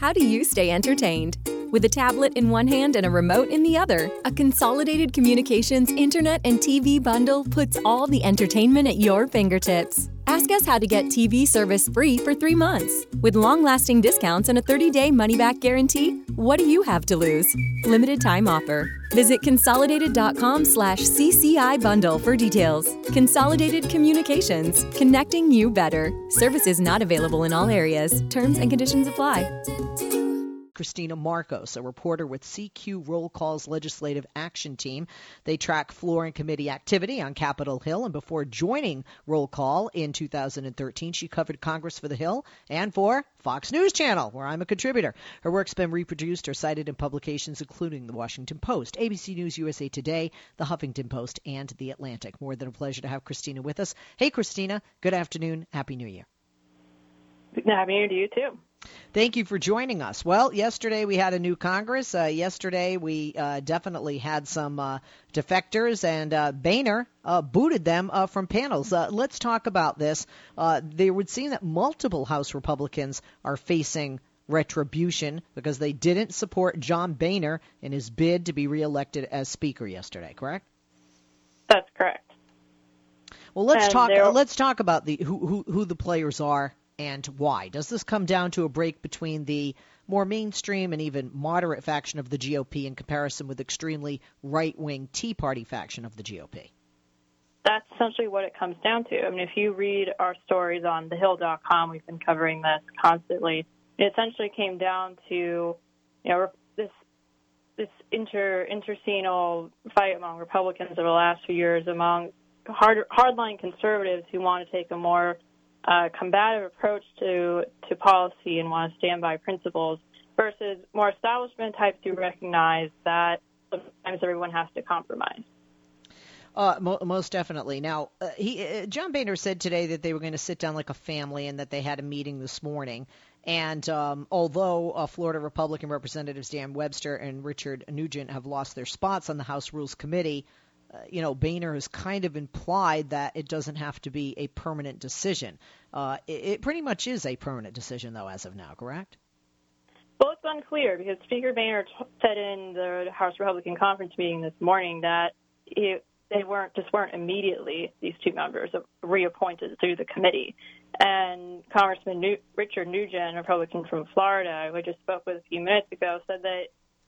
How do you stay entertained? With a tablet in one hand and a remote in the other, a consolidated communications, internet, and TV bundle puts all the entertainment at your fingertips. Ask us how to get TV service free for three months. With long lasting discounts and a 30 day money back guarantee, what do you have to lose? Limited time offer. Visit consolidated.com slash CCI bundle for details. Consolidated Communications, connecting you better. Services not available in all areas. Terms and conditions apply. Cristina Marcos, a reporter with CQ Roll Call's Legislative Action Team. They track floor and committee activity on Capitol Hill, and before joining Roll Call in 2013, she covered Congress for the Hill and for Fox News Channel, where I'm a contributor. Her work's been reproduced or cited in publications including The Washington Post, ABC News USA Today, The Huffington Post, and The Atlantic. More than a pleasure to have Cristina with us. Hey, Cristina, good afternoon. Happy New Year. Happy New Year to you, too. Thank you for joining us. Well, yesterday we had a new Congress. Uh, yesterday we uh, definitely had some uh, defectors, and uh, Boehner uh, booted them uh, from panels. let's talk about this. they would seem that multiple House Republicans are facing retribution because they didn't support John Boehner in his bid to be reelected as Speaker yesterday. Correct? That's correct. Well, let's and talk. Let's talk about the who, who who the players are and why? Does this come down to a break between the more mainstream and even moderate faction of the GOP in comparison with extremely right wing Tea Party faction of the GOP? That's essentially what it comes down to. I mean, if you read our stories on thehill.com, we've been covering this constantly. It essentially came down to, you know, this this inter intersenal fight among Republicans over the last few years among hard hardline conservatives who want to take a more uh, combative approach to to policy and want to stand by principles versus more establishment types who recognize that sometimes everyone has to compromise. Uh, mo- most definitely. Now, uh, he uh, John Boehner said today that they were going to sit down like a family and that they had a meeting this morning. And um, although uh, Florida Republican Representatives Dan Webster and Richard Nugent have lost their spots on the House Rules Committee, you know, Boehner has kind of implied that it doesn't have to be a permanent decision. Uh, it, it, pretty much is a permanent decision, though, as of now, correct? Well, it's unclear because Speaker Boehner t- said in the House Republican conference meeting this morning that it, they weren't just weren't immediately these two members reappointed through the committee. And Congressman New- Richard Nugent, a Republican from Florida, who I just spoke with a few minutes ago, said that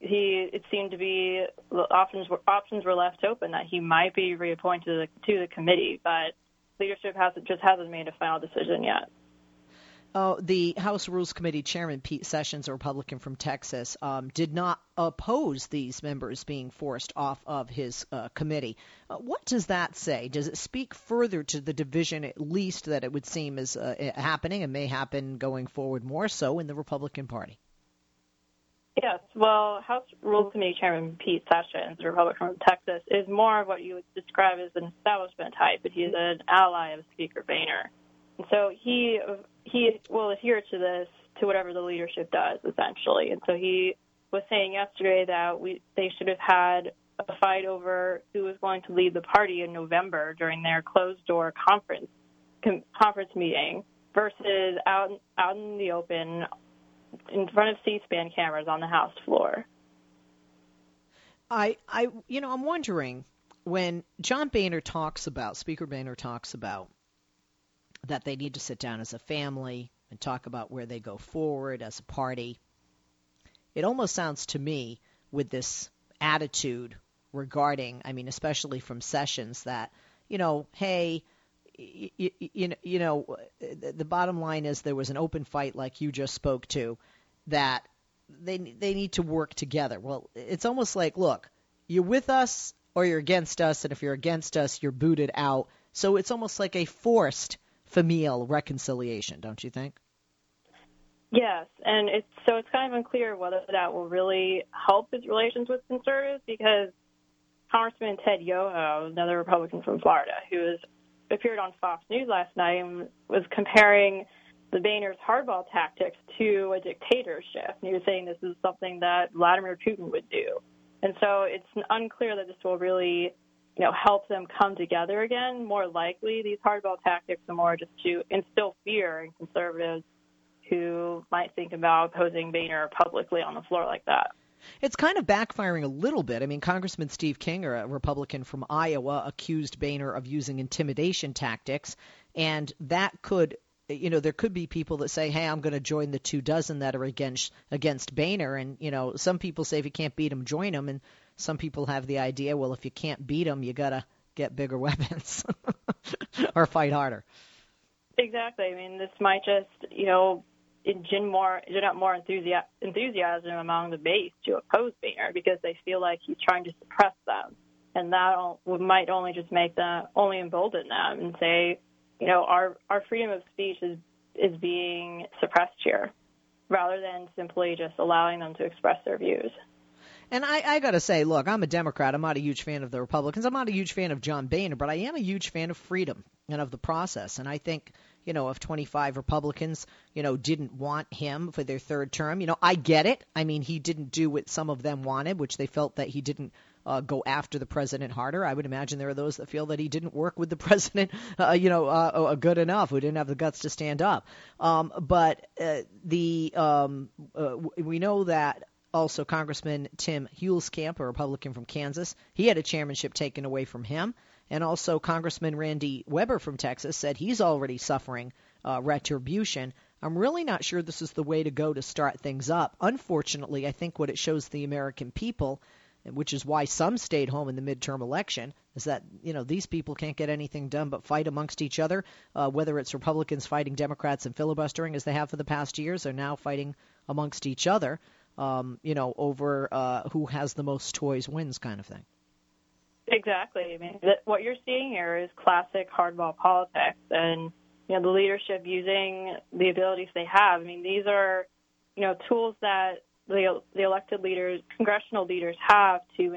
he it seemed to be options were options were left open that he might be reappointed to the, to the committee, but leadership hasn't just hasn't made a final decision yet. Uh, the House Rules Committee Chairman Pete Sessions, a Republican from Texas, um, did not oppose these members being forced off of his uh, committee. Uh, what does that say? Does it speak further to the division, at least that it would seem is uh, happening and may happen going forward more so in the Republican Party? Yes, well, House Rules Committee Chairman Pete Sessions, a Republican from Texas, is more of what you would describe as an establishment type, but he's an ally of Speaker Boehner. And so he he will adhere to this to whatever the leadership does, essentially. And so he was saying yesterday that we they should have had a fight over who was going to lead the party in November during their closed door conference com, conference meeting versus out out in the open in front of C-SPAN cameras on the House floor. I, I, you know, I'm wondering when John Boehner talks about Speaker Boehner talks about that they need to sit down as a family and talk about where they go forward as a party. It almost sounds to me with this attitude regarding, I mean, especially from Sessions, that you know, hey, you, you, know, the bottom line is there was an open fight, like you just spoke to, that they they need to work together. Well, it's almost like, look, you're with us or you're against us, and if you're against us, you're booted out. So it's almost like a forced familial reconciliation, don't you think? Yes, and it's so it's kind of unclear whether that will really help his relations with conservatives because Congressman Ted Yoho, another Republican from Florida, who has appeared on Fox News last night and was comparing the Boehner's hardball tactics to a dictatorship. And he was saying this is something that Vladimir Putin would do. And so it's unclear that this will really, you know, help them come together again. More likely, these hardball tactics are more just to instill fear in conservatives who might think about opposing Boehner publicly on the floor like that. It's kind of backfiring a little bit. I mean, Congressman Steve King, a Republican from Iowa, accused Boehner of using intimidation tactics, and that could you know, there could be people that say, "Hey, I'm going to join the two dozen that are against against Boehner," and you know, some people say if you can't beat him, join him, and some people have the idea, well, if you can't beat him, you gotta get bigger weapons or fight harder. Exactly. I mean, this might just, you know, engender more, engender more enthusiasm, enthusiasm among the base to oppose Boehner because they feel like he's trying to suppress them, and that might only just make them only embolden them and say, you know, our our freedom of speech is is being suppressed here, rather than simply just allowing them to express their views. And I, I got to say, look, I'm a Democrat. I'm not a huge fan of the Republicans. I'm not a huge fan of John Boehner, but I am a huge fan of freedom and of the process. And I think, you know, if 25 Republicans, you know, didn't want him for their third term, you know, I get it. I mean, he didn't do what some of them wanted, which they felt that he didn't uh, go after the president harder. I would imagine there are those that feel that he didn't work with the president, uh, you know, uh, uh, good enough, who didn't have the guts to stand up. Um, but uh, the um, uh, we know that also Congressman Tim Huelskamp, a Republican from Kansas, he had a chairmanship taken away from him. And also Congressman Randy Weber from Texas said he's already suffering uh, retribution. I'm really not sure this is the way to go to start things up. Unfortunately, I think what it shows the American people which is why some stayed home in the midterm election, is that you know these people can't get anything done but fight amongst each other. Uh, whether it's Republicans fighting Democrats and filibustering as they have for the past years, or now fighting amongst each other, um, you know, over uh, who has the most toys wins kind of thing. Exactly. I mean, what you're seeing here is classic hardball politics, and you know the leadership using the abilities they have. I mean, these are you know tools that the, the elected leaders, congressional leaders have to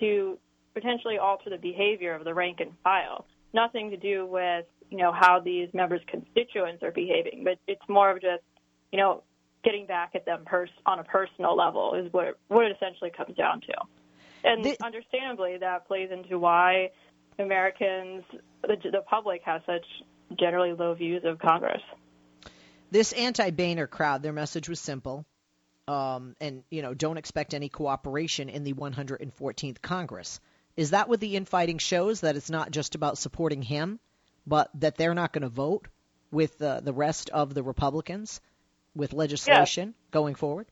to potentially alter the behavior of the rank and file. Nothing to do with you know how these members' constituents are behaving, but it's more of just you know getting back at them pers- on a personal level is what what it essentially comes down to. And the, understandably, that plays into why Americans, the, the public, has such generally low views of Congress. This anti-Boehner crowd, their message was simple um, and you know don't expect any cooperation in the 114th Congress. Is that what the infighting shows? That it's not just about supporting him, but that they're not going to vote with uh, the rest of the Republicans with legislation going forward?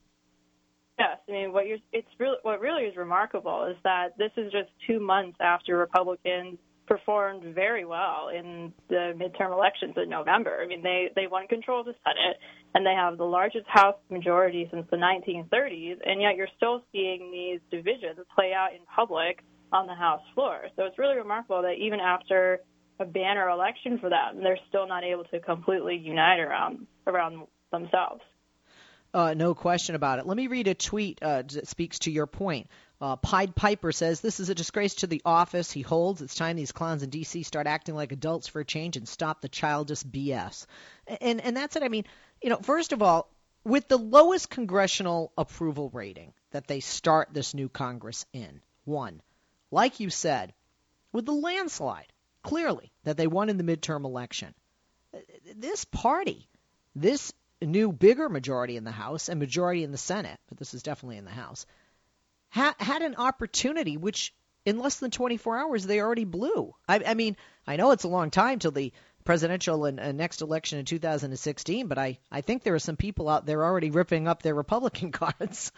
Yes, I mean what you're it's really what really is remarkable is that this is just two months after Republicans performed very well in the midterm elections in November. I mean, they they won control of the Senate and they have the largest House majority since the 1930s, and yet you're still seeing these divisions play out in public on the House floor. So it's really remarkable that even after a banner election for them, they're still not able to completely unite around around themselves. Uh, no question about it. Let me read a tweet uh, that speaks to your point. Uh, Pied Piper says this is a disgrace to the office he holds. It's time these clowns in D.C. start acting like adults for a change and stop the childish BS. And and that's it. I mean, you know, first of all, with the lowest congressional approval rating that they start this new Congress in, one, like you said, with the landslide, clearly that they won in the midterm election, this party, this new bigger majority in the House and majority in the Senate, but this is definitely in the House, ha- had an opportunity which in less than 24 hours they already blew. I, I mean, I know it's a long time till the presidential and, and next election in 2016, but I, I think there are some people out there already ripping up their Republican cards,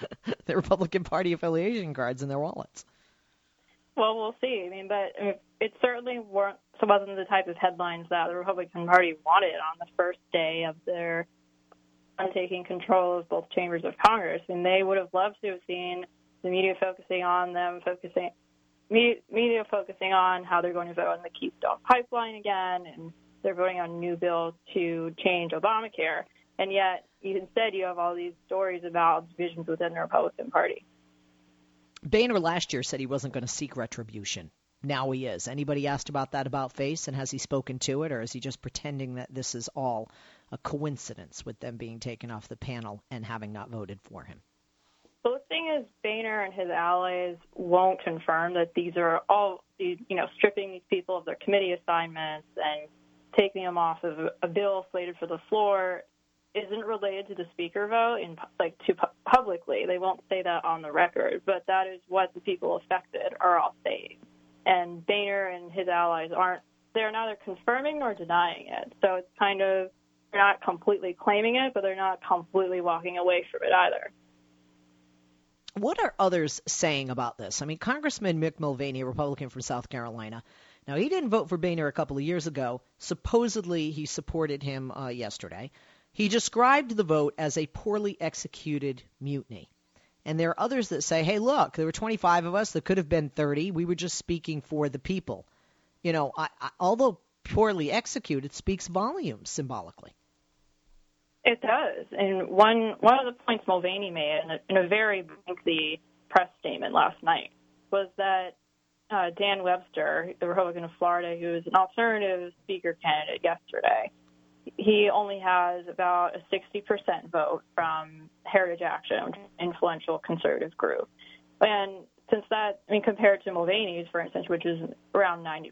their Republican Party affiliation cards in their wallets. Well, we'll see. I mean, but it certainly weren't, wasn't the type of headlines that the Republican Party wanted on the first day of their taking control of both chambers of Congress. and they would have loved to have seen the media focusing on them, focusing media, media focusing on how they're going to vote on the Keystone Pipeline again, and they're voting on a new bill to change Obamacare. And yet, instead, you have all these stories about divisions within the Republican Party. Boehner last year said he wasn't going to seek retribution. Now he is. Anybody asked about that about face, and has he spoken to it, or is he just pretending that this is all a coincidence with them being taken off the panel and having not voted for him? Well, the thing is, Boehner and his allies won't confirm that these are all, you know, stripping these people of their committee assignments and taking them off of a bill slated for the floor. isn't related to the speaker vote in like to pu- publicly. They won't say that on the record, but that is what the people affected are all saying. And Boehner and his allies aren't they're neither confirming nor denying it. So it's kind of they're not completely claiming it, but they're not completely walking away from it either. What are others saying about this? I mean, Congressman Mick Mulvaney, a Republican from South Carolina, now he didn't vote for Boehner a couple of years ago. Supposedly, he supported him uh, yesterday. He described the vote as a poorly executed mutiny. And there are others that say, hey, look, there were 25 of us. There could have been 30. We were just speaking for the people. You know, I, I, although poorly executed, speaks volumes symbolically. It does. And one one of the points Mulvaney made in a, in a very lengthy press statement last night was that uh, Dan Webster, the Republican of Florida, who was an alternative speaker candidate yesterday, he only has about a 60% vote from Heritage Action, which is an influential conservative group. And since that, I mean, compared to Mulvaney's, for instance, which is around 90%.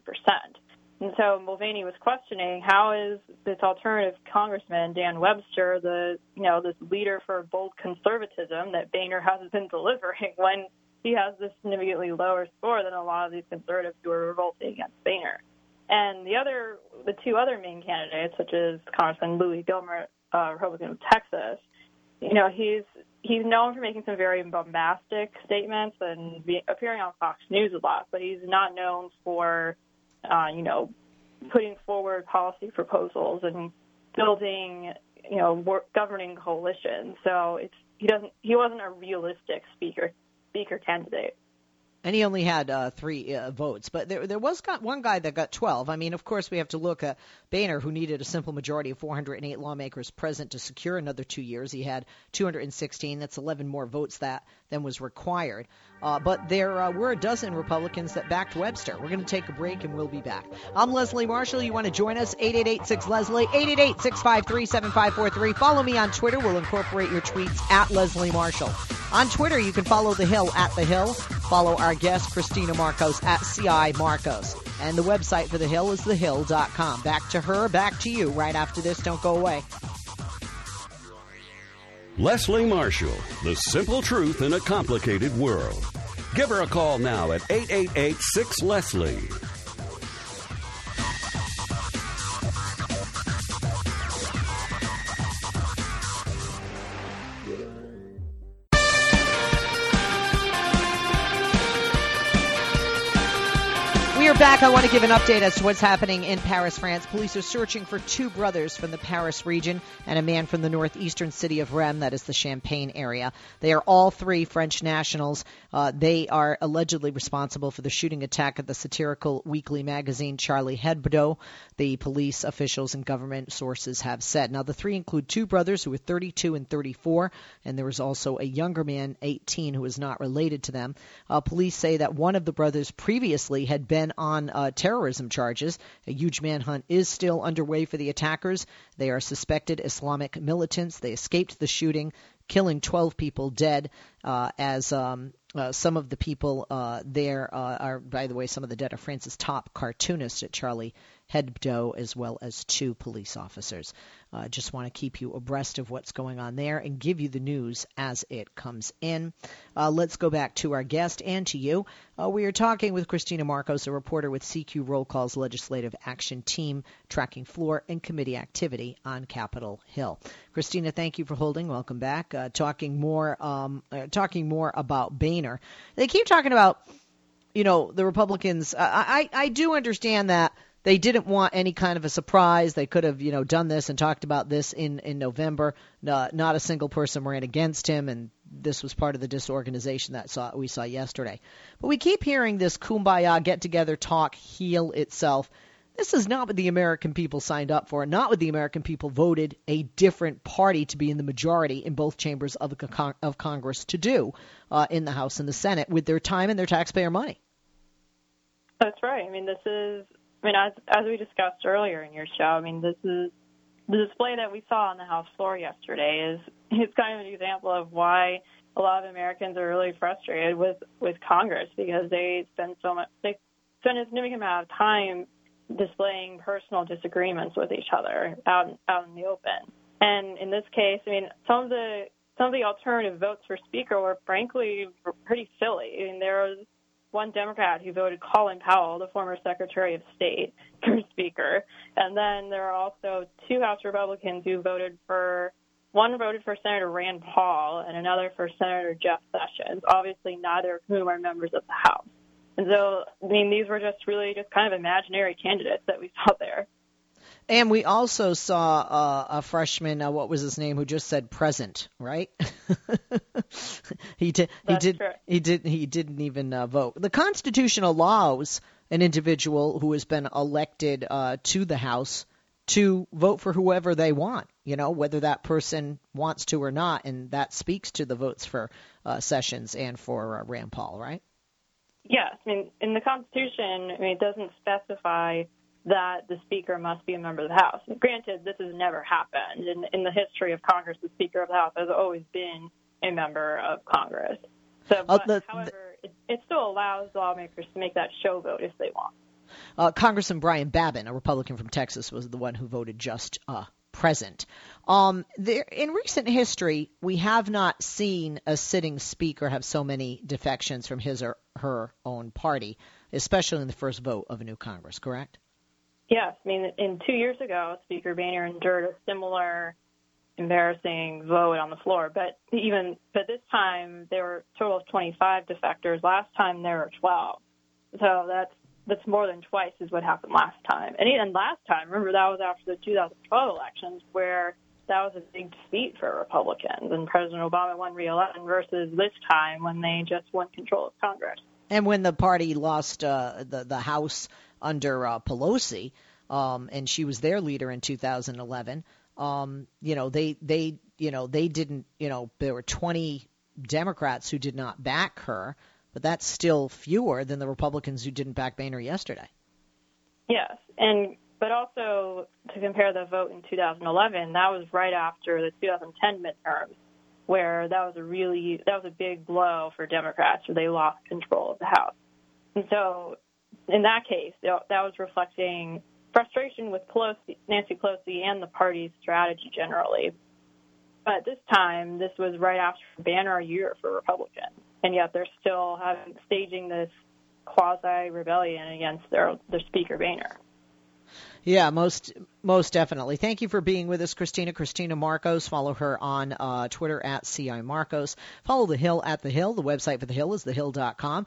And so Mulvaney was questioning how is this alternative congressman, Dan Webster, the, you know, this leader for bold conservatism that Boehner hasn't been delivering when he has this significantly lower score than a lot of these conservatives who are revolting against Boehner. And the other, the two other main candidates, such as Congressman Louis Gohmert, uh, Republican of Texas, you know, he's he's known for making some very bombastic statements and be, appearing on Fox News a lot, but he's not known for, uh, you know, putting forward policy proposals and building, you know, work, governing coalitions. So it's he doesn't he wasn't a realistic speaker speaker candidate and he only had uh, three uh, votes. But there, there was got one guy that got 12. I mean, of course, we have to look at Boehner, who needed a simple majority of 408 lawmakers present to secure another two years. He had 216. That's 11 more votes that than was required. Uh, but there uh, were a dozen Republicans that backed Webster. We're going to take a break and we'll be back. I'm Leslie Marshall. You want to join us? 888 Leslie, 888 653 7543. Follow me on Twitter. We'll incorporate your tweets at Leslie Marshall. On Twitter, you can follow The Hill at The Hill. Follow our guest, Cristina Marcos, at CI Marcos. And the website for The Hill is thehill.com. Back to her, back to you right after this. Don't go away. Leslie Marshall, the simple truth in a complicated world. Give her a call now at 888 6 Leslie. Back. I want to give an update as to what's happening in Paris, France. Police are searching for two brothers from the Paris region and a man from the northeastern city of Rennes, that is the Champagne area. They are all three French nationals. Uh, they are allegedly responsible for the shooting attack at the satirical weekly magazine Charlie Hebdo, the police officials and government sources have said. Now, the three include two brothers who are 32 and 34, and there was also a younger man, 18, who is not related to them. Uh, police say that one of the brothers previously had been on on uh, terrorism charges. A huge manhunt is still underway for the attackers. They are suspected Islamic militants. They escaped the shooting, killing 12 people dead, uh, as um, uh, some of the people uh, there uh, are, by the way, some of the dead are France's top cartoonist at Charlie Hebdo, as well as two police officers. Uh, just want to keep you abreast of what's going on there and give you the news as it comes in. Uh, let's go back to our guest and to you. Uh, we are talking with Cristina Marcos, a reporter with CQ Roll Call's Legislative Action Team, tracking floor and committee activity on Capitol Hill. Cristina, thank you for holding. Welcome back. Uh, talking more, um, uh, talking more about Boehner. They keep talking about, you know, the Republicans. I, I, I do understand that they didn't want any kind of a surprise. They could have, you know, done this and talked about this in in November. Uh, not a single person ran against him, and this was part of the disorganization that saw, we saw yesterday. But we keep hearing this kumbaya, get together, talk, heal itself. This is not what the American people signed up for, not what the American people voted a different party to be in the majority in both chambers of, the, of Congress to do uh, in the House and the Senate with their time and their taxpayer money. That's right. I mean, this is I mean, as as we discussed earlier in your show, I mean, this is the display that we saw on the House floor yesterday is it's kind of an example of why a lot of Americans are really frustrated with with Congress because they spend so much they spend a significant amount of time displaying personal disagreements with each other out out in the open. And in this case, I mean, some of the some of the alternative votes for Speaker were frankly pretty silly. I mean, there was one Democrat who voted Colin Powell, the former Secretary of State, for Speaker, and then there are also two House Republicans who voted for one voted for Senator Rand Paul and another for Senator Jeff Sessions. Obviously, neither of whom are members of the House. And so, I mean, these were just really just kind of imaginary candidates that we saw there. And we also saw uh, a freshman, uh, what was his name, who just said present, right? he did. He did. He did. He didn't even uh, vote. The Constitution allows an individual who has been elected uh, to the House to vote for whoever they want. You know, whether that person wants to or not, and that speaks to the votes for uh, Sessions and for uh, Rand Paul, right? Yes, I mean, in the Constitution, I mean, it doesn't specify that the Speaker must be a member of the House. Granted, this has never happened. In, in the history of Congress, the Speaker of the House has always been a member of Congress. So, Uh, the- however, it, it still allows lawmakers to make that show vote if they want. Uh, Congressman Brian Babin, a Republican from Texas, was the one who voted just uh, present. Um, there, in recent history, we have not seen a sitting speaker have so many defections from his or her own party, especially in the first vote of a new Congress. Correct? Yes, I mean, in two years ago, Speaker Boehner endured a similar embarrassing vote on the floor, but even but this time there were a total of 25 defectors. Last time there were 12, so that's that's more than twice is what happened last time. And even last time, remember that was after the 2012 elections where that was a big defeat for Republicans, and President Obama won re-election versus this time when they just won control of Congress. And when the party lost uh, the the House under uh, Pelosi, um, and she was their leader in 2011, um, you know they they you know they didn't you know there were 20 Democrats who did not back her, but that's still fewer than the Republicans who didn't back Boehner yesterday. Yes, and but also to compare the vote in 2011, that was right after the 2010 midterms, where that was a really that was a big blow for Democrats, where they lost control of the House. And so, in that case, that was reflecting frustration with Pelosi, Nancy Pelosi and the party's strategy generally. But this time, this was right after banner year for Republicans, and yet they're still having staging this quasi rebellion against their their Speaker Boehner. Yeah, most most definitely. Thank you for being with us, Cristina. Cristina Marcos. Follow her on uh, Twitter at ci Marcos. Follow the Hill at the Hill. The website for the Hill is thehill.com.